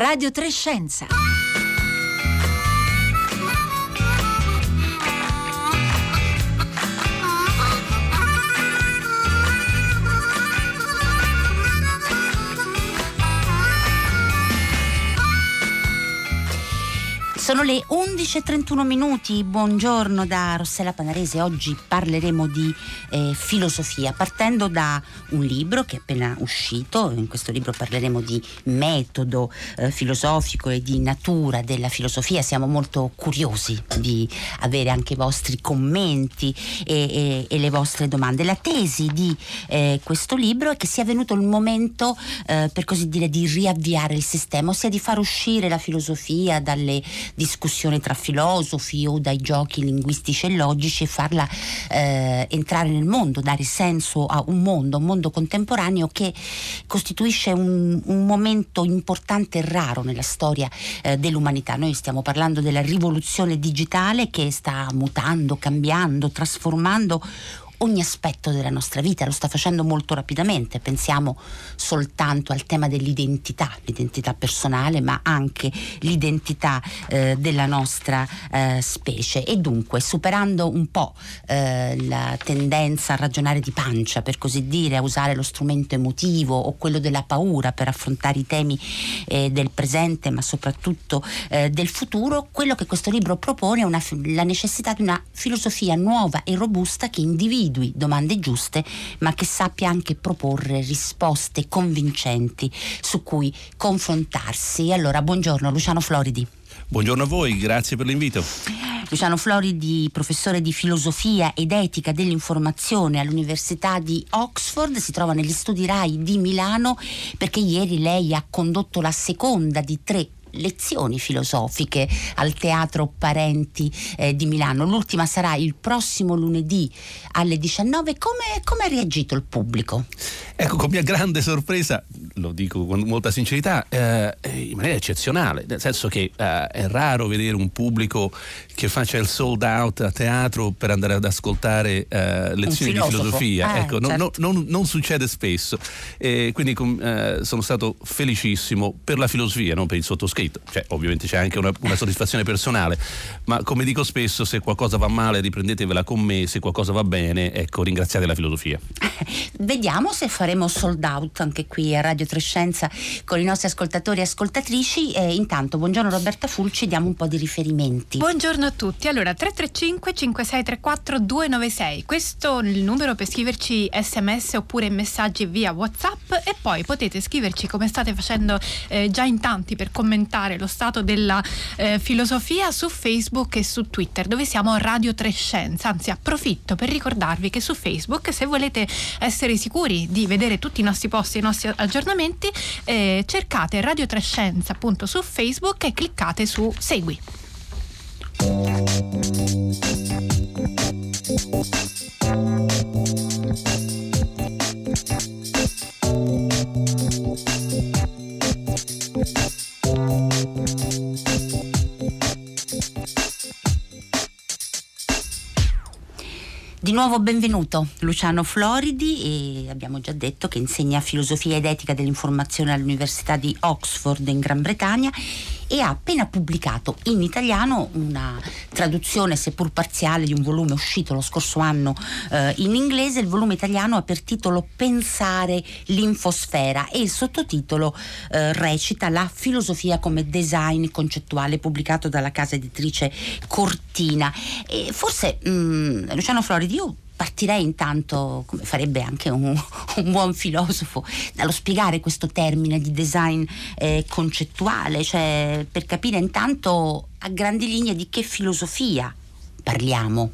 Radio Trescenza. Sono le 11.31 minuti, buongiorno da Rossella Panarese, oggi parleremo di eh, filosofia partendo da un libro che è appena uscito, in questo libro parleremo di metodo eh, filosofico e di natura della filosofia, siamo molto curiosi di avere anche i vostri commenti e, e, e le vostre domande. La tesi di eh, questo libro è che sia venuto il momento eh, per così dire di riavviare il sistema, ossia di far uscire la filosofia dalle discussione tra filosofi o dai giochi linguistici e logici e farla eh, entrare nel mondo, dare senso a un mondo, un mondo contemporaneo che costituisce un, un momento importante e raro nella storia eh, dell'umanità. Noi stiamo parlando della rivoluzione digitale che sta mutando, cambiando, trasformando ogni aspetto della nostra vita, lo sta facendo molto rapidamente, pensiamo soltanto al tema dell'identità, l'identità personale, ma anche l'identità eh, della nostra eh, specie. E dunque superando un po' eh, la tendenza a ragionare di pancia, per così dire, a usare lo strumento emotivo o quello della paura per affrontare i temi eh, del presente, ma soprattutto eh, del futuro, quello che questo libro propone è una, la necessità di una filosofia nuova e robusta che individui individui domande giuste, ma che sappia anche proporre risposte convincenti su cui confrontarsi. Allora, buongiorno Luciano Floridi. Buongiorno a voi, grazie per l'invito. Luciano Floridi, professore di filosofia ed etica dell'informazione all'Università di Oxford, si trova negli studi RAI di Milano perché ieri lei ha condotto la seconda di tre lezioni filosofiche al Teatro Parenti eh, di Milano. L'ultima sarà il prossimo lunedì alle 19. Come, come ha reagito il pubblico? Ecco, con mia grande sorpresa, lo dico con molta sincerità, eh, in maniera eccezionale, nel senso che eh, è raro vedere un pubblico che faccia il sold out a teatro per andare ad ascoltare eh, lezioni di filosofia. Eh, ecco, certo. non, non, non, succede spesso. quindi com, sono stato felicissimo per la filosofia, non per il sottoscritto. Cioè, ovviamente c'è anche una, una soddisfazione personale, ma come dico spesso, se qualcosa va male riprendetevela con me, se qualcosa va bene, ecco, ringraziate la filosofia. Vediamo se faremo sold out anche qui a Radio Trescenza con i nostri ascoltatori e ascoltatrici. E intanto, buongiorno Roberta Fulci, diamo un po' di riferimenti. Buongiorno a tutti. Allora, 335 5634 296. Questo è il numero per scriverci sms oppure messaggi via WhatsApp e poi potete scriverci come state facendo eh, già in tanti per commentare lo stato della eh, filosofia su Facebook e su Twitter, dove siamo Radio Trescenza. Anzi, approfitto per ricordarvi che su Facebook, se volete essere sicuri di vedere tutti i nostri post e i nostri aggiornamenti, eh, cercate Radio Trescenza appunto su Facebook e cliccate su Segui. Di nuovo benvenuto Luciano Floridi e abbiamo già detto che insegna filosofia ed etica dell'informazione all'Università di Oxford in Gran Bretagna e ha appena pubblicato in italiano una traduzione seppur parziale di un volume uscito lo scorso anno eh, in inglese. Il volume italiano ha per titolo Pensare l'infosfera e il sottotitolo eh, recita La filosofia come design concettuale pubblicato dalla casa editrice Cortina. E forse mh, Luciano Floridi io partirei intanto, come farebbe anche un, un, buon filosofo, dallo spiegare questo termine di design eh, concettuale, cioè per capire intanto a grandi linee di che filosofia parliamo.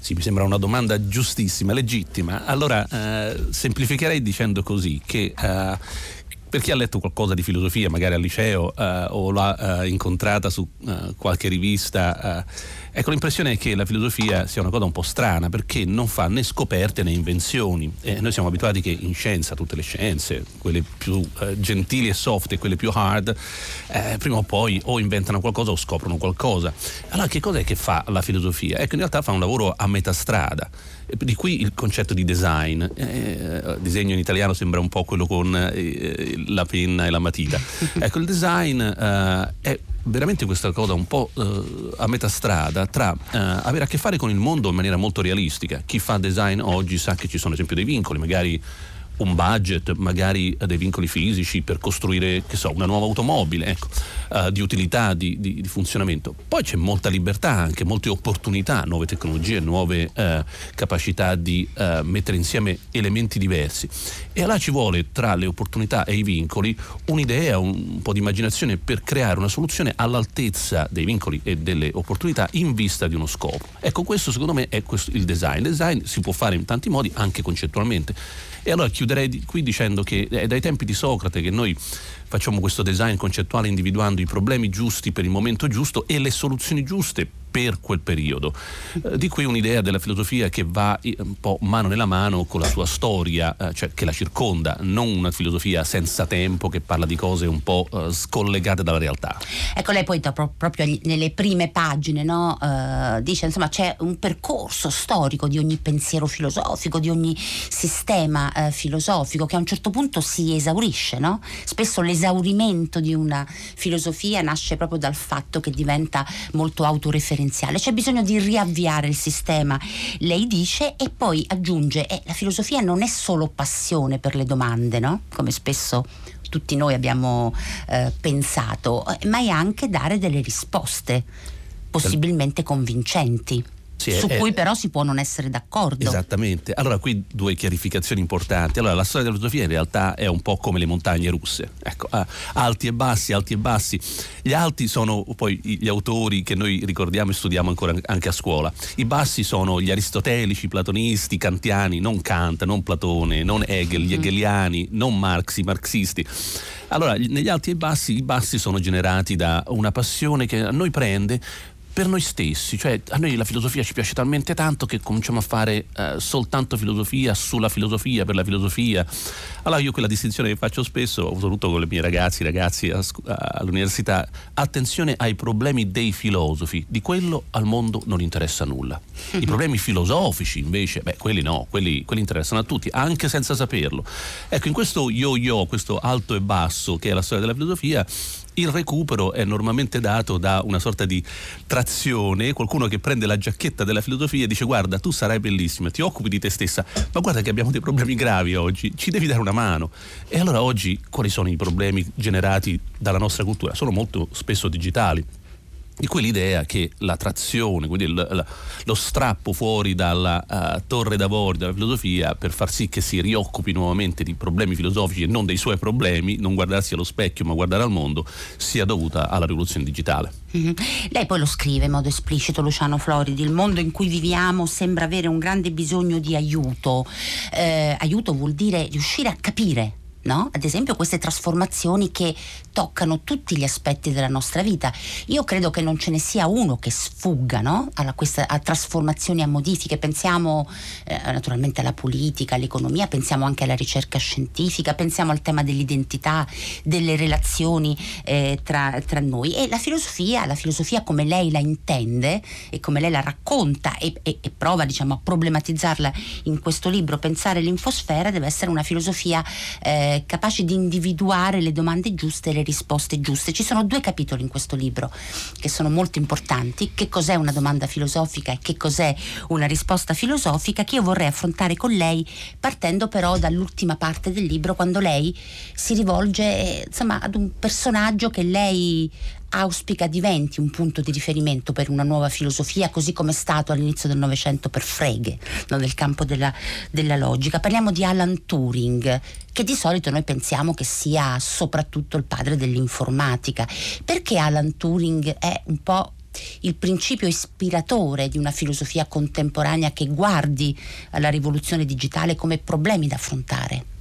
Sì, mi sembra una domanda giustissima, legittima. Allora, eh, semplificherei dicendo così che eh, per chi ha letto qualcosa di filosofia, magari al liceo eh, o l'ha eh, incontrata su eh, qualche rivista, eh, ecco l'impressione è che la filosofia sia una cosa un po' strana perché non fa né scoperte né invenzioni. noi siamo abituati che in scienza, tutte le scienze, quelle più eh, gentili e soft e quelle più hard, eh, prima o poi o inventano qualcosa o scoprono qualcosa. Allora che cosa che fa la filosofia? Ecco, in realtà fa un lavoro a metà strada di qui il concetto di design. Eh, disegno in italiano sembra un po' quello con eh, la penna e la matita. ecco, il design eh, è veramente questa cosa un po' eh, a metà strada tra eh, avere a che fare con il mondo in maniera molto realistica. Chi fa design oggi sa che ci sono ad esempio dei vincoli, magari un budget, magari dei vincoli fisici per costruire so, una nuova automobile, ecco, uh, di utilità, di, di, di, funzionamento. Poi c'è molta libertà, anche molte opportunità, nuove tecnologie, nuove uh, capacità di uh, mettere insieme elementi diversi. E allora ci vuole tra le opportunità e i vincoli un'idea, un, un po' di immaginazione per creare una soluzione all'altezza dei vincoli e delle opportunità in vista di uno scopo. Ecco, questo secondo me è questo, il design. Il design si può fare in tanti modi, anche concettualmente. E allora chiuderei qui dicendo che è dai tempi di Socrate che noi facciamo questo design concettuale individuando i problemi giusti per il momento giusto e le soluzioni giuste per quel periodo. Eh, di qui un'idea della filosofia che va eh, un po' mano nella mano con la sua storia, eh, cioè che la circonda, non una filosofia senza tempo che parla di cose un po' eh, scollegate dalla realtà. Ecco, lei poi proprio nelle prime pagine no, eh, dice insomma c'è un percorso storico di ogni pensiero filosofico, di ogni sistema eh, filosofico che a un certo punto si esaurisce. No? Spesso l'esaurimento di una filosofia nasce proprio dal fatto che diventa molto autoreferenziale differenziale, c'è bisogno di riavviare il sistema, lei dice, e poi aggiunge, eh, la filosofia non è solo passione per le domande, no? come spesso tutti noi abbiamo eh, pensato, ma è anche dare delle risposte possibilmente convincenti. Sì, su è, cui però si può non essere d'accordo. Esattamente. Allora qui due chiarificazioni importanti. Allora la storia della filosofia in realtà è un po' come le montagne russe. Ecco, alti e bassi, alti e bassi. Gli alti sono poi gli autori che noi ricordiamo e studiamo ancora anche a scuola. I bassi sono gli aristotelici, platonisti, kantiani, non Kant, non Platone, non Hegel, gli mm. hegeliani, non Marx, i marxisti. Allora, negli alti e bassi, i bassi sono generati da una passione che a noi prende per noi stessi, cioè a noi la filosofia ci piace talmente tanto che cominciamo a fare eh, soltanto filosofia sulla filosofia, per la filosofia. Allora io quella distinzione che faccio spesso, soprattutto con le mie ragazzi, ragazzi all'università, attenzione ai problemi dei filosofi, di quello al mondo non interessa nulla. I problemi filosofici invece, beh, quelli no, quelli, quelli interessano a tutti, anche senza saperlo. Ecco, in questo yo-yo, questo alto e basso che è la storia della filosofia, il recupero è normalmente dato da una sorta di trazione, qualcuno che prende la giacchetta della filosofia e dice guarda tu sarai bellissima, ti occupi di te stessa, ma guarda che abbiamo dei problemi gravi oggi, ci devi dare una mano. E allora oggi quali sono i problemi generati dalla nostra cultura? Sono molto spesso digitali di cui l'idea che la trazione, quindi il, lo strappo fuori dalla uh, torre d'avorio della filosofia per far sì che si rioccupi nuovamente di problemi filosofici e non dei suoi problemi, non guardarsi allo specchio ma guardare al mondo, sia dovuta alla rivoluzione digitale. Mm-hmm. Lei poi lo scrive in modo esplicito, Luciano Floridi, il mondo in cui viviamo sembra avere un grande bisogno di aiuto. Eh, aiuto vuol dire riuscire a capire No? ad esempio queste trasformazioni che toccano tutti gli aspetti della nostra vita. Io credo che non ce ne sia uno che sfugga no? questa, a trasformazioni, a modifiche. Pensiamo eh, naturalmente alla politica, all'economia, pensiamo anche alla ricerca scientifica, pensiamo al tema dell'identità, delle relazioni eh, tra, tra, noi. E la filosofia, la filosofia come lei la intende e come lei la racconta e, e, e prova diciamo, a problematizzarla in questo libro, Pensare l'infosfera, deve essere una filosofia eh, capace di individuare le domande giuste e le risposte giuste. Ci sono due capitoli in questo libro che sono molto importanti, che cos'è una domanda filosofica e che cos'è una risposta filosofica, che io vorrei affrontare con lei partendo però dall'ultima parte del libro, quando lei si rivolge insomma, ad un personaggio che lei auspica diventi un punto di riferimento per una nuova filosofia, così come è stato all'inizio del Novecento per Frege, no, nel campo della, della logica. Parliamo di Alan Turing, che di solito noi pensiamo che sia soprattutto il padre dell'informatica. Perché Alan Turing è un po' il principio ispiratore di una filosofia contemporanea che guardi alla rivoluzione digitale come problemi da affrontare?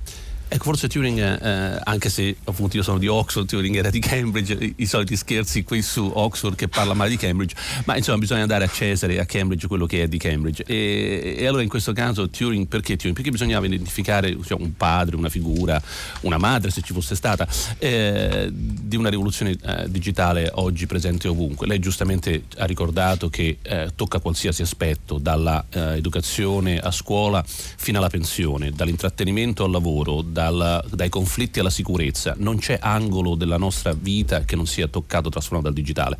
Ecco, forse Turing, eh, anche se appunto io sono di Oxford, Turing era di Cambridge, i, i soliti scherzi qui su Oxford che parla male di Cambridge, ma insomma bisogna dare a Cesare, a Cambridge, quello che è di Cambridge. E, e allora in questo caso Turing, perché Turing? Perché bisognava identificare cioè, un padre, una figura, una madre se ci fosse stata, eh, di una rivoluzione eh, digitale oggi presente ovunque. Lei giustamente ha ricordato che eh, tocca qualsiasi aspetto, dalla eh, educazione a scuola fino alla pensione, dall'intrattenimento al lavoro, dal, dai conflitti alla sicurezza. Non c'è angolo della nostra vita che non sia toccato, trasformato dal digitale.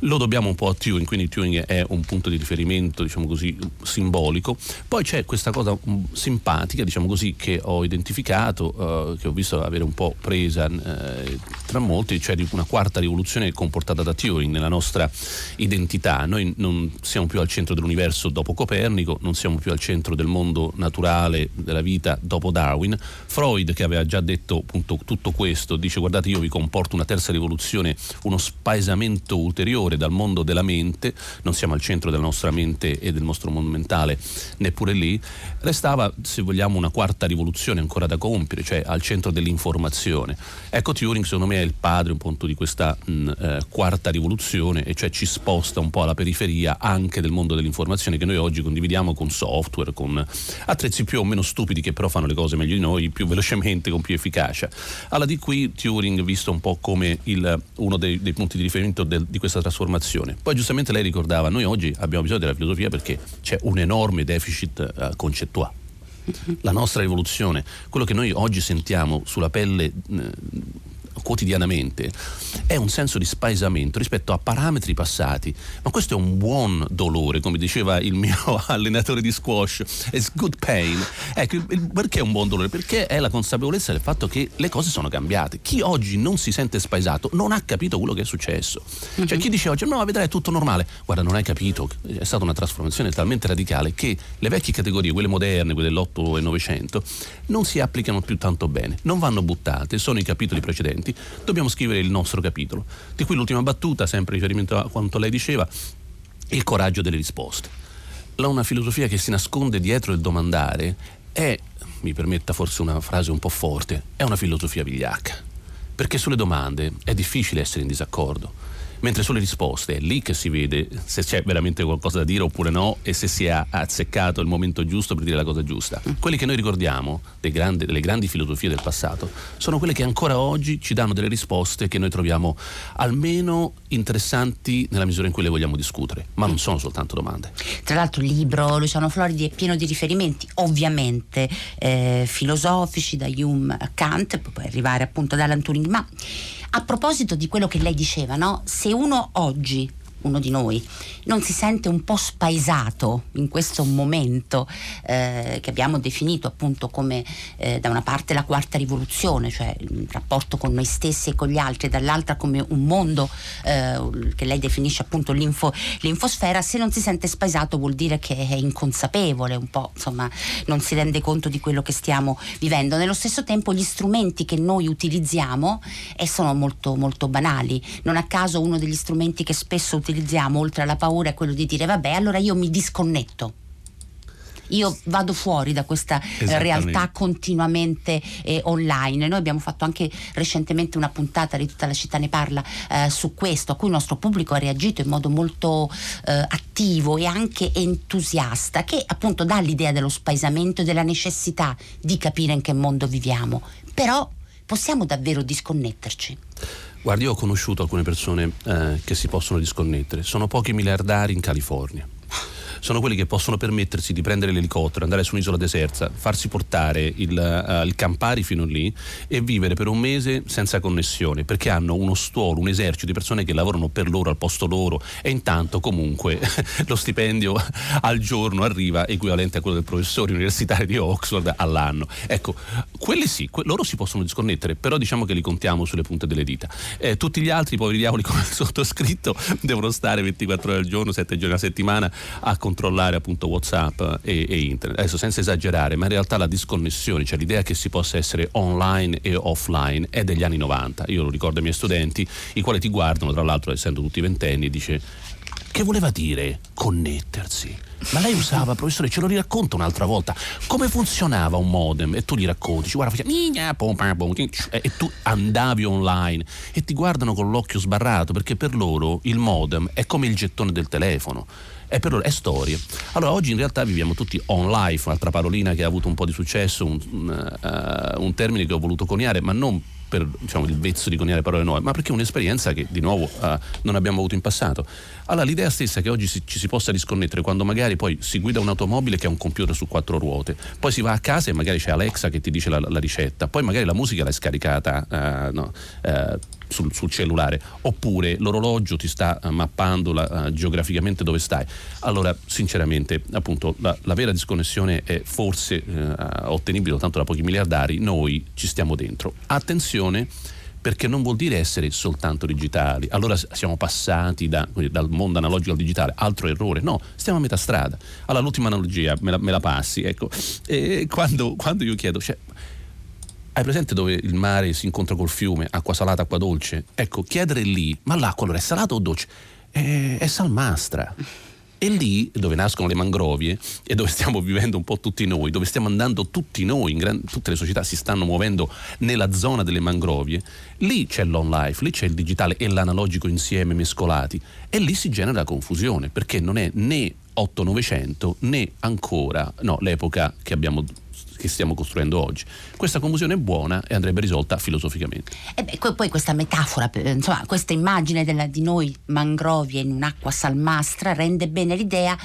Lo dobbiamo un po' a Turing, quindi Turing è un punto di riferimento, diciamo così, simbolico. Poi c'è questa cosa um, simpatica, diciamo così, che ho identificato, uh, che ho visto avere un po' presa uh, tra molti, cioè di una quarta rivoluzione comportata da Turing nella nostra identità. Noi non siamo più al centro dell'universo dopo Copernico, non siamo più al centro del mondo naturale, della vita dopo Darwin. Freud, che aveva già detto appunto tutto questo, dice guardate io vi comporto una terza rivoluzione, uno spaesamento ulteriore dal mondo della mente, non siamo al centro della nostra mente e del nostro mondo mentale, neppure lì. Restava, se vogliamo, una quarta rivoluzione ancora da compiere, cioè al centro dell'informazione. Ecco, Turing secondo me è il padre un punto di questa mh, eh, quarta rivoluzione, e cioè ci sposta un po' alla periferia anche del mondo dell'informazione che noi oggi condividiamo con software, con attrezzi più o meno stupidi che però fanno le cose meglio di noi, più velocemente, con più efficacia. Alla di qui Turing visto un po' come il, uno dei, dei, punti di riferimento del, di questa trasformazione. Poi giustamente lei ricordava, noi oggi abbiamo bisogno della filosofia perché c'è un enorme deficit uh, concettuale la nostra rivoluzione, quello che noi oggi sentiamo sulla pelle eh, quotidianamente è un senso di spaesamento rispetto a parametri passati, ma questo è un buon dolore, come diceva il mio allenatore di squash, it's good pain. Ecco, perché è un buon dolore? Perché è la consapevolezza del fatto che le cose sono cambiate. Chi oggi non si sente spaesato non ha capito quello che è successo. Cioè mhm. chi dice oggi no, vedrai è tutto normale, guarda non hai capito, è stata una trasformazione talmente radicale che le vecchie categorie, quelle moderne, quelle dell'8 e 900, non si applicano più tanto bene, non vanno buttate, sono i capitoli precedenti precedenti, dobbiamo scrivere il nostro capitolo. Di qui l'ultima battuta, sempre riferimento a quanto lei diceva, il coraggio delle risposte. La una filosofia che si nasconde dietro il domandare è, mi permetta forse una frase un po' forte, è una filosofia vigliacca. Perché sulle domande è difficile essere in disaccordo mentre sulle risposte è lì che si vede se c'è veramente qualcosa da dire oppure no e se si è azzeccato il momento giusto per dire la cosa giusta. Quelli che noi ricordiamo, grandi, delle grandi filosofie del passato, sono quelle che ancora oggi ci danno delle risposte che noi troviamo almeno interessanti nella misura in cui le vogliamo discutere, ma non sono soltanto domande. Tra l'altro il libro Luciano Floridi è pieno di riferimenti, ovviamente eh, filosofici, da Hume a Kant, poi arrivare appunto ad Alan Turing, ma a proposito di quello che lei diceva, no? se uno oggi uno di noi, non si sente un po' spaesato in questo momento eh, che abbiamo definito appunto come eh, da una parte la quarta rivoluzione, cioè il rapporto con noi stessi e con gli altri, dall'altra come un mondo eh, che lei definisce appunto l'info, l'infosfera, se non si sente spaesato vuol dire che è inconsapevole, un po' insomma non si rende conto di quello che stiamo vivendo. Nello stesso tempo gli strumenti che noi utilizziamo eh, sono molto molto banali, non a caso uno degli strumenti che spesso utilizziamo utilizziamo oltre alla paura è quello di dire vabbè allora io mi disconnetto io vado fuori da questa realtà continuamente eh, online. Noi abbiamo fatto anche recentemente una puntata di tutta la città ne parla eh, su questo, a cui il nostro pubblico ha reagito in modo molto eh, attivo e anche entusiasta, che appunto dà l'idea dello spaesamento e della necessità di capire in che mondo viviamo. Però possiamo davvero disconnetterci. Guardi, io ho conosciuto alcune persone eh, che si possono disconnettere, sono pochi miliardari in California sono quelli che possono permettersi di prendere l'elicottero, andare su un'isola deserta, farsi portare il, uh, il Campari fino lì e vivere per un mese senza connessione, perché hanno uno stuolo, un esercito di persone che lavorano per loro, al posto loro e intanto comunque lo stipendio al giorno arriva equivalente a quello del professore universitario di Oxford all'anno. Ecco, quelli sì, que- loro si possono disconnettere, però diciamo che li contiamo sulle punte delle dita. Eh, tutti gli altri, poveri diavoli come il sottoscritto, devono stare 24 ore al giorno, 7 giorni alla settimana a controllare appunto Whatsapp e, e, internet. Adesso senza esagerare, ma in realtà la disconnessione, cioè l'idea che si possa essere online e offline è degli anni 90. Io lo ricordo ai miei studenti, i quali ti guardano, tra l'altro essendo tutti ventenni, e dice Che voleva dire connettersi? Ma lei usava, professore, ce lo racconta un'altra volta, come funzionava un modem? E tu gli racconti, guarda, faceva, e tu andavi online e ti guardano con l'occhio sbarrato perché per loro il modem è come il gettone del telefono è per loro è storia. Allora oggi in realtà viviamo tutti on life, un'altra parolina che ha avuto un po' di successo, un, uh, un termine che ho voluto coniare, ma non per diciamo, il vezzo di coniare parole nuove, ma perché è un'esperienza che di nuovo uh, non abbiamo avuto in passato. Allora l'idea stessa che oggi si, ci si possa disconnettere quando magari poi si guida un'automobile che ha un computer su quattro ruote, poi si va a casa e magari c'è Alexa che ti dice la, la ricetta, poi magari la musica l'hai scaricata uh, no, uh, sul, sul, cellulare, oppure l'orologio ti sta mappando la, geograficamente dove stai. Allora sinceramente appunto la, la vera disconnessione è forse ottenibile soltanto da pochi miliardari, noi ci stiamo dentro. Attenzione perché non vuol dire essere soltanto digitali. Allora siamo passati da, dal mondo analogico al digitale, altro errore. No, stiamo a metà strada. Allora l'ultima analogia, me la, me la passi, ecco. Quando, quando io chiedo, cioè, hai presente dove il mare si incontra col fiume, acqua salata, acqua dolce? Ecco, chiedere lì, ma l'acqua allora è salata o dolce? È, è salmastra. E lì dove nascono le mangrovie e dove stiamo vivendo un po' tutti noi, dove stiamo andando tutti noi, gran, tutte le società si stanno muovendo nella zona delle mangrovie, lì c'è l'on life, lì c'è il digitale e l'analogico insieme mescolati e lì si genera confusione perché non è né 8-900 né ancora no, l'epoca che abbiamo che stiamo costruendo oggi. Questa confusione è buona e andrebbe risolta filosoficamente. E beh, poi questa metafora, insomma, questa immagine della, di noi mangrovie in un'acqua salmastra rende bene l'idea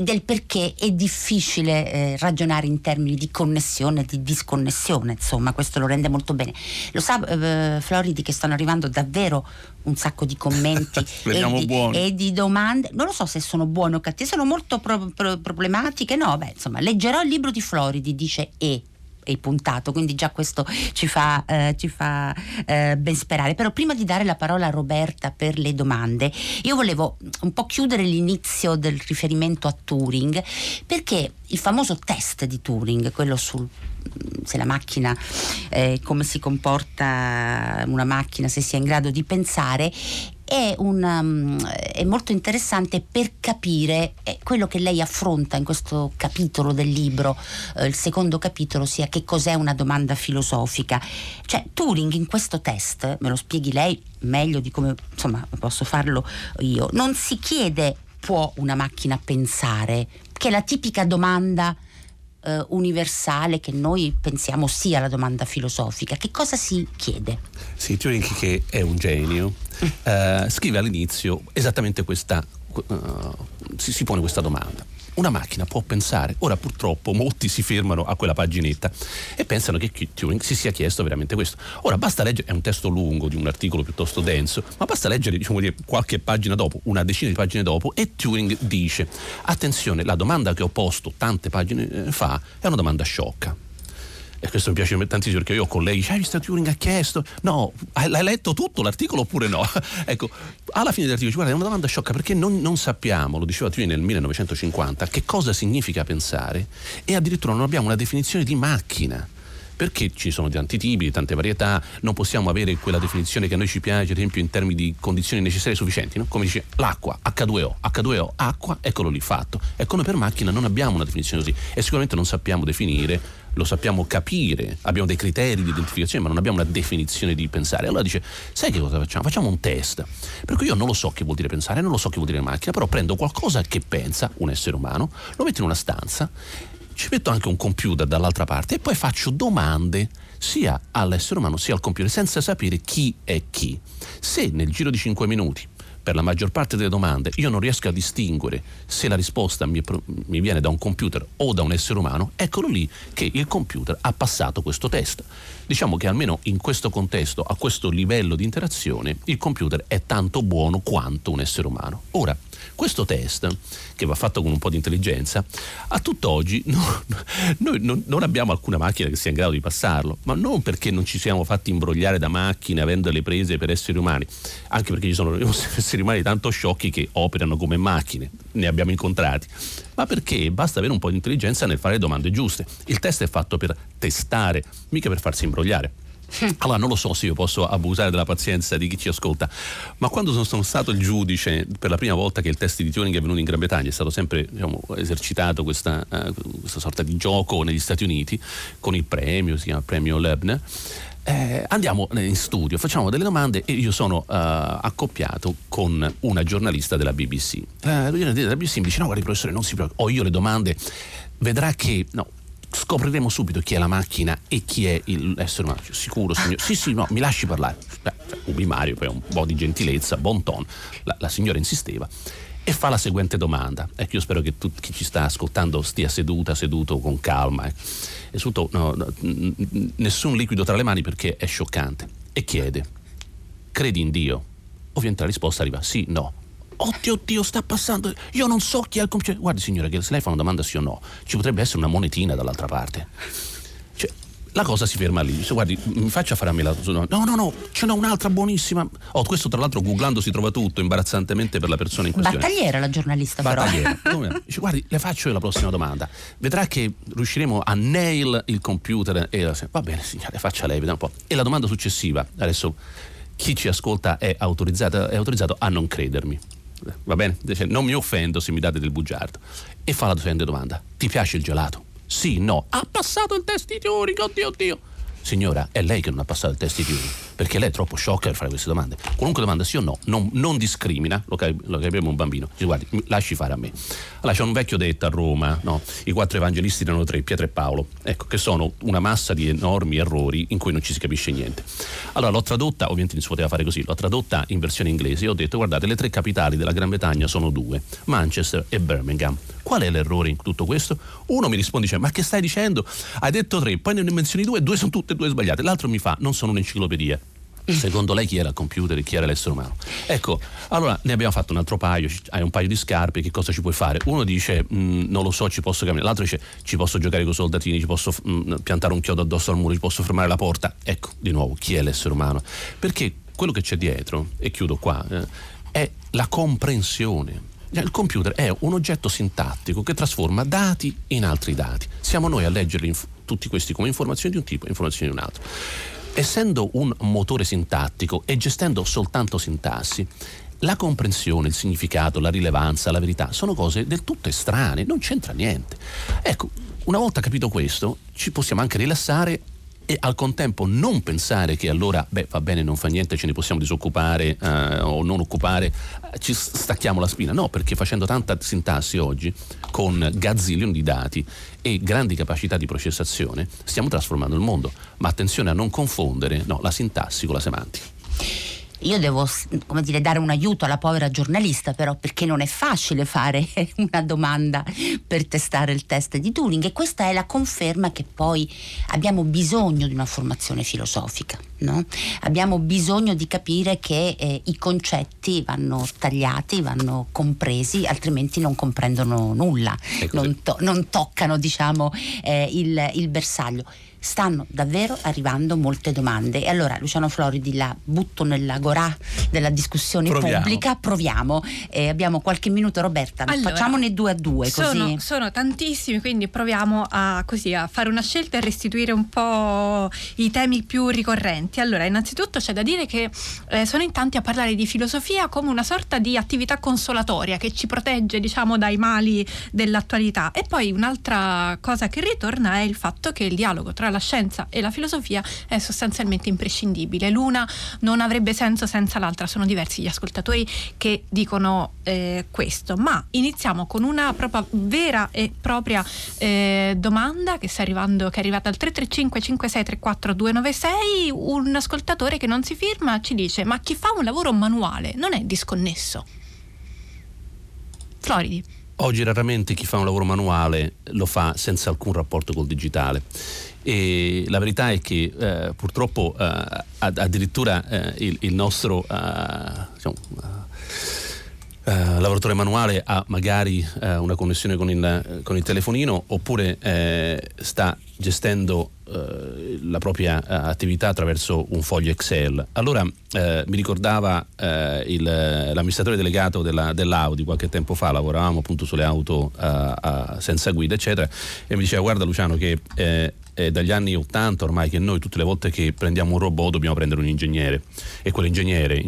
del perché è difficile eh, ragionare in termini di connessione, di disconnessione, insomma, questo lo rende molto bene. Lo sa eh, Floridi che stanno arrivando davvero un sacco di commenti e, di, e, di, domande, non lo so se sono buone o cattive, sono molto pro, pro, problematiche, no, beh, insomma, leggerò il libro di Floridi, dice E il puntato, quindi già questo ci fa, eh, ci fa eh, ben sperare. Però prima di dare la parola a Roberta per le domande, io volevo un po' chiudere l'inizio del riferimento a Turing, perché il famoso test di Turing, quello sul se la macchina, eh, come si comporta una macchina, se sia in grado di pensare, è, una, um, è, molto interessante per capire eh, quello che lei affronta in questo capitolo del libro, eh, il secondo capitolo, sia che cos'è una domanda filosofica. Cioè Turing in questo test, me lo spieghi lei meglio di come insomma, posso farlo io, non si chiede può una macchina pensare, che è la tipica domanda eh, universale che noi pensiamo sia la domanda filosofica. Che cosa si chiede? Sì, Turing che è un genio, mm. eh, scrive all'inizio esattamente questa, uh, si, si pone questa domanda una macchina può pensare. Ora purtroppo molti si fermano a quella paginetta e pensano che Turing si sia chiesto veramente questo. Ora basta leggere, è un testo lungo di un articolo piuttosto denso, ma basta leggere diciamo, qualche pagina dopo, una decina di pagine dopo e Turing dice attenzione, la domanda che ho posto tante pagine eh, fa è una domanda sciocca e questo mi piace tantissimo perché io ho colleghi, hai visto Turing ha chiesto? No, l'hai letto tutto l'articolo oppure no? ecco, alla fine dell'articolo guarda è una domanda sciocca perché non, non, sappiamo, lo diceva Turing nel 1950, che cosa significa pensare e addirittura non abbiamo una definizione di macchina perché ci sono tanti tipi, tante varietà, non possiamo avere quella definizione che a noi ci piace, ad esempio in termini di condizioni necessarie sufficienti, no? come dice l'acqua, H2O, H2O, acqua, eccolo lì fatto. E come per macchina non abbiamo una definizione così e sicuramente non sappiamo definire, lo sappiamo capire, abbiamo dei criteri di identificazione, ma non abbiamo una definizione di pensare. Allora dice, sai che cosa facciamo? Facciamo un test. Per cui io non lo so che vuol dire pensare, non lo so che vuol dire macchina, però prendo qualcosa che pensa, un essere umano, lo metto in una stanza ci metto anche un computer dall'altra parte e poi faccio domande sia all'essere umano sia al computer senza sapere chi è chi. Se nel giro di 5 minuti per la maggior parte delle domande io non riesco a distinguere se la risposta mi, mi, viene da un computer o da un essere umano, eccolo lì che il computer ha passato questo test. Diciamo che almeno in questo contesto, a questo livello di interazione, il computer è tanto buono quanto un essere umano. Ora, questo test, che va fatto con un po' di intelligenza, a tutt'oggi no, noi non, non, abbiamo alcuna macchina che sia in grado di passarlo, ma non perché non ci siamo fatti imbrogliare da macchine avendo le prese per esseri umani, anche perché ci sono esseri umani tanto sciocchi che operano come macchine, ne abbiamo incontrati, ma perché basta avere un po' di intelligenza nel fare le domande giuste. Il test è fatto per testare, mica per farsi imbrogliare. Allora non lo so se io posso abusare della pazienza di chi ci ascolta, ma quando sono stato il giudice per la prima volta che il test di Turing è venuto in Gran Bretagna, è stato sempre diciamo, esercitato questa, uh, questa, sorta di gioco negli Stati Uniti con il premio, si chiama premio Lebner. Eh, andiamo in studio, facciamo delle domande e io sono uh, accoppiato con una giornalista della BBC. Eh, della BBC mi dice: No, guardi, professore, non si preoccupi, ho io le domande, vedrà che no, scopriremo subito chi è la macchina e chi è l'essere umano. Sicuro, signore? Sì, sì, no, mi lasci parlare. Beh, cioè, Ubi Mario, poi un po' di gentilezza, bon ton. La, la, signora insisteva e fa la seguente domanda. Ecco, io spero che tu, chi ci sta ascoltando stia seduta, seduto con calma. Eh. E soprattutto no, no, nessun liquido tra le mani perché è scioccante. E chiede, credi in Dio? Ovviamente la risposta arriva sì, no. Oddio, oddio, sta passando. Io non so chi è il computer. Guardi, signore, che se lei fa una domanda sì o no, ci potrebbe essere una monetina dall'altra parte. Cioè, la cosa si ferma lì. Dice, guardi, mi faccia fare a me la. No, no, no, ce n'è un'altra buonissima. Oh, questo tra l'altro googlando si trova tutto, imbarazzantemente per la persona in questione. Battagliera la giornalista, Battagliera. però. Dice, guardi, le faccio io la prossima domanda. Vedrà che riusciremo a nail il computer. E va bene, signore, faccia lei, vediamo un po'. E la domanda successiva, adesso chi ci ascolta è è autorizzato a non credermi va bene? Dice, non mi offendo se mi date del bugiardo. E fa la seguente domanda: ti piace il gelato? Sì, no. Ha passato il test di Turing, oddio, oddio. Signora, è lei che non ha passato il test di Turing, perché lei è troppo sciocca per fare queste domande. Qualunque domanda sì o no, non, non discrimina, lo, lo capiamo un bambino. Dice, guardi, lasci fare a me. Allora c'è un vecchio detto a Roma, no? I quattro evangelisti erano tre, Pietro e Paolo, ecco, che sono una massa di enormi errori in cui non ci si capisce niente. Allora l'ho tradotta, ovviamente non si poteva fare così, l'ho tradotta in versione inglese e ho detto, guardate, le tre capitali della Gran Bretagna sono due, Manchester e Birmingham. Qual è l'errore in tutto questo? Uno mi risponde, dice, ma che stai dicendo? Hai detto tre, poi ne menzioni due, due sono tutte e due sbagliate. L'altro mi fa, non sono un'enciclopedia. Secondo lei chi era il computer e chi era l'essere umano? Ecco, allora ne abbiamo fatto un altro paio, hai un paio di scarpe, che cosa ci puoi fare? Uno dice mm, non lo so, ci posso camminare, l'altro dice ci posso giocare con i soldatini, ci posso mm, piantare un chiodo addosso al muro, ci posso fermare la porta. Ecco, di nuovo, chi è l'essere umano? Perché quello che c'è dietro, e chiudo qua, eh, è la comprensione cioè, il computer è un oggetto sintattico che trasforma dati in altri dati. Siamo noi a leggerli tutti questi come informazioni di un tipo e informazioni di un altro. Essendo un motore sintattico e gestendo soltanto sintassi, la comprensione, il significato, la rilevanza, la verità sono cose del tutto estranee, non c'entra niente. Ecco, una volta capito questo, ci possiamo anche rilassare e al contempo non pensare che allora, beh, va bene, non fa niente, ce ne possiamo disoccupare eh, o non occupare, eh, ci stacchiamo la spina. No, perché facendo tanta sintassi oggi, con gazzillion di dati e grandi capacità di processazione, stiamo trasformando il mondo. Ma attenzione a non confondere no, la sintassi con la semantica io devo come dire, dare un aiuto alla povera giornalista però perché non è facile fare una domanda per testare il test di Turing e questa è la conferma che poi abbiamo bisogno di una formazione filosofica. No? Abbiamo bisogno di capire che eh, i concetti vanno tagliati, vanno compresi, altrimenti non comprendono nulla, non, to- non, toccano diciamo, eh, il, il bersaglio stanno davvero arrivando molte domande. E allora Luciano Floridi la butto nella gorà della discussione proviamo. pubblica, proviamo. Eh, abbiamo qualche minuto Roberta, allora, facciamone due a due. Sono, sono, tantissimi, quindi proviamo a, così, a fare una scelta e restituire un po' i temi più ricorrenti. Allora, innanzitutto c'è da dire che eh, sono in tanti a parlare di filosofia come una sorta di attività consolatoria che ci protegge, diciamo, dai mali dell'attualità. E poi un'altra cosa che ritorna è il fatto che il dialogo tra la scienza e la filosofia è sostanzialmente imprescindibile. L'una non avrebbe senso senza l'altra, sono diversi gli ascoltatori che dicono eh, questo. Ma iniziamo con una propria vera e propria eh, domanda che sta arrivando, che è arrivata al 335 5634 296. Un ascoltatore che non si firma ci dice: Ma chi fa un lavoro manuale non è disconnesso? Floridi. Oggi raramente chi fa un lavoro manuale lo fa senza alcun rapporto col digitale. E la verità è che eh, purtroppo eh, addirittura eh, il, il, nostro eh, diciamo, eh, lavoratore manuale ha magari eh, una connessione con il, con il, telefonino oppure sta gestendo la propria uh, attività attraverso un foglio Excel. Allora eh, mi ricordava eh, il, l'amministratore delegato della, dell'Audi qualche tempo fa, lavoravamo appunto sulle auto uh, senza guida eccetera e mi diceva guarda Luciano che eh, è dagli anni 80 ormai che noi tutte le volte che prendiamo un robot dobbiamo prendere un ingegnere e quell'ingegnere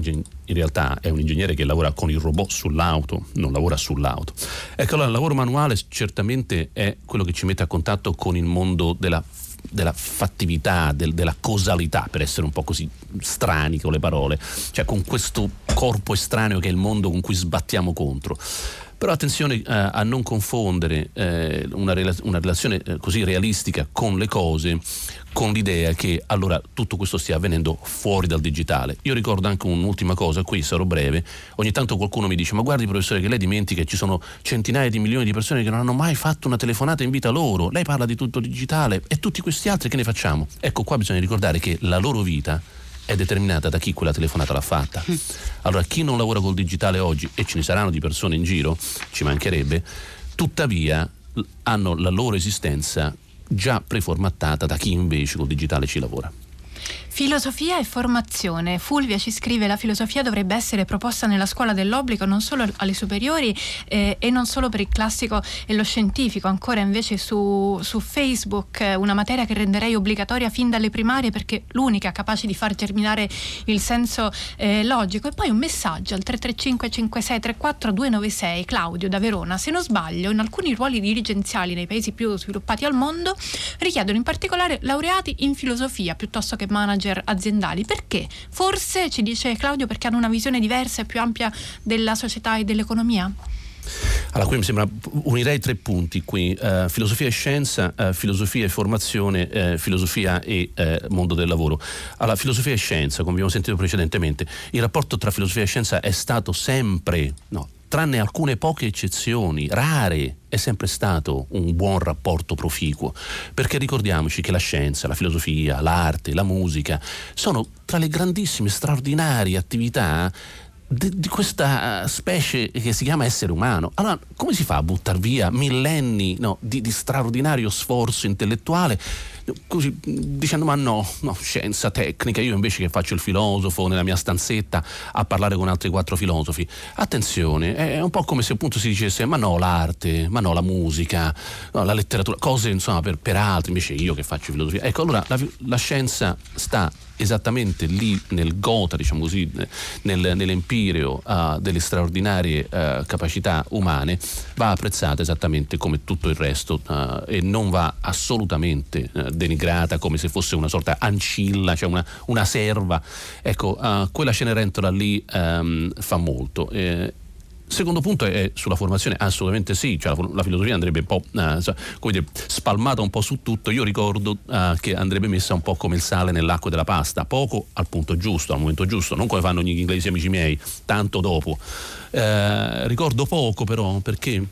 in realtà è un ingegnere che lavora con il robot sull'auto, non lavora sull'auto. Ecco allora il lavoro manuale certamente è quello che ci mette a contatto con il mondo della della fattività, del, della causalità, per essere un po' così strani con le parole, cioè con questo corpo estraneo che è il mondo con cui sbattiamo contro. Però attenzione eh, a non confondere eh, una, rela- una, relazione eh, così realistica con le cose con l'idea che allora tutto questo stia avvenendo fuori dal digitale. Io ricordo anche un'ultima cosa, qui sarò breve, ogni tanto qualcuno mi dice ma guardi professore che lei dimentica ci sono centinaia di milioni di persone che non hanno mai fatto una telefonata in vita loro, lei parla di tutto digitale e tutti questi altri che ne facciamo? Ecco qua bisogna ricordare che la loro vita è determinata da chi quella telefonata l'ha fatta. Mm. Allora chi non lavora col digitale oggi, e ce ne saranno di persone in giro, ci mancherebbe, tuttavia hanno la loro esistenza già preformattata da chi invece col digitale ci lavora. Filosofia e formazione. Fulvia ci scrive la filosofia dovrebbe essere proposta nella scuola dell'obbligo non solo alle superiori eh, e non solo per il classico e lo scientifico, ancora invece su, su Facebook eh, una materia che renderei obbligatoria fin dalle primarie perché l'unica capace di far germinare il senso eh, logico. E poi un messaggio al 335 5634 296 Claudio da Verona. Se non sbaglio, in alcuni ruoli dirigenziali nei paesi più sviluppati al mondo richiedono in particolare laureati in filosofia piuttosto che manager aziendali. Perché? Forse, ci dice Claudio, perché hanno una visione diversa e più ampia della società e dell'economia? Allora, qui mi sembra, unirei tre punti qui, uh, filosofia e scienza, uh, filosofia e formazione, uh, filosofia e mondo del lavoro. Allora, filosofia e scienza, come abbiamo sentito precedentemente, il rapporto tra filosofia e scienza è stato sempre, no, tranne alcune poche eccezioni, rare, è sempre stato un buon rapporto proficuo, perché ricordiamoci che la scienza, la filosofia, l'arte, la musica sono tra le grandissime, straordinarie attività di, questa specie che si chiama essere umano. Allora, come si fa a buttare via millenni no, di, di straordinario sforzo intellettuale così dicendo ma no, no, scienza tecnica, io invece che faccio il filosofo nella mia stanzetta a parlare con altri quattro filosofi. Attenzione, è un po' come se appunto si dicesse ma no l'arte, ma no la musica, no, la letteratura, cose insomma per, per altri, invece io che faccio filosofia. Ecco, allora la, la scienza sta esattamente lì nel gota, diciamo così, nel, nell'empireo uh, delle straordinarie uh, capacità umane, va apprezzata esattamente come tutto il resto uh, e non va assolutamente denigrata come se fosse una sorta ancilla, cioè una, una serva. Ecco, quella Cenerentola lì um, fa molto. Eh, Secondo punto è sulla formazione, assolutamente sì, cioè la, la, filosofia andrebbe un po' eh, dire, spalmata un po' su tutto, io ricordo eh, che andrebbe messa un po' come il sale nell'acqua della pasta, poco al punto giusto, al momento giusto, non come fanno gli inglesi amici miei, tanto dopo. Eh, ricordo poco però perché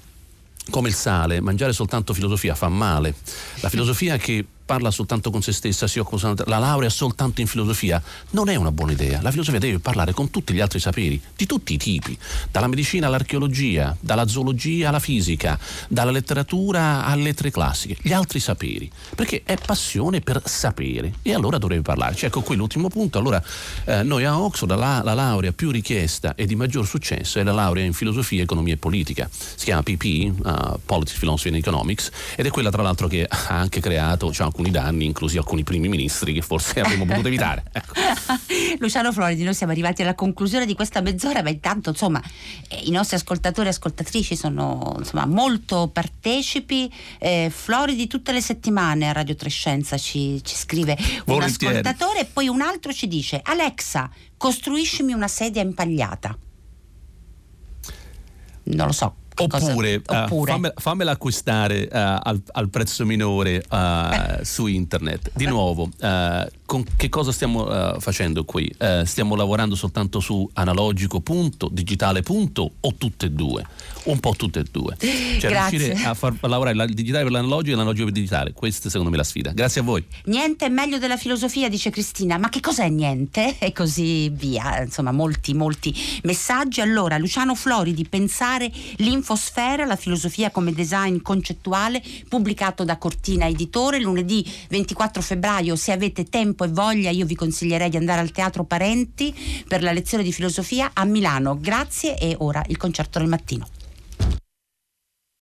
come il sale, mangiare soltanto filosofia fa male. La filosofia che parla soltanto con se stessa, si occupa la laurea soltanto in filosofia, non è una buona idea. La filosofia deve parlare con tutti gli altri saperi, di tutti i tipi, dalla medicina all'archeologia, dalla zoologia alla fisica, dalla letteratura alle lettere classiche, gli altri saperi, perché è passione per sapere e allora dovrebbe parlarci. Ecco qui l'ultimo punto, allora eh, noi a Oxford la, la, laurea più richiesta e di maggior successo è la laurea in filosofia, economia e politica, si chiama PP, uh, Politics, Philosophy and Economics, ed è quella tra l'altro che ha anche creato, diciamo, alcuni danni, inclusi alcuni primi ministri che forse avremmo potuto evitare. Ecco. Luciano Floridi, noi siamo arrivati alla conclusione di questa mezz'ora, ma intanto insomma eh, i nostri ascoltatori e ascoltatrici sono insomma, molto partecipi. Eh, Floridi tutte le settimane a Radio Trescenza ci, ci scrive un ascoltatore e poi un altro ci dice Alexa, costruiscimi una sedia impagliata. Non lo so, Oppure, uh, oppure. Fammela, fammela, acquistare uh, al, al, prezzo minore uh, su internet. Di nuovo, con che cosa stiamo facendo qui? stiamo lavorando soltanto su analogico punto, digitale punto o tutte e due? Un po' tutte e due. Cioè Grazie. riuscire a far lavorare il digitale per l'analogico e l'analogico per il digitale. Questa è secondo me la sfida. Grazie a voi. Niente è meglio della filosofia, dice Cristina. Ma che cos'è niente? E così via. Insomma, molti, molti messaggi. Allora, Luciano Floridi, pensare l'informazione Infosfera, la filosofia come design concettuale, pubblicato da Cortina Editore, lunedì 24 febbraio. Se avete tempo e voglia, io vi consiglierei di andare al Teatro Parenti per la lezione di filosofia a Milano. Grazie e ora il concerto del mattino.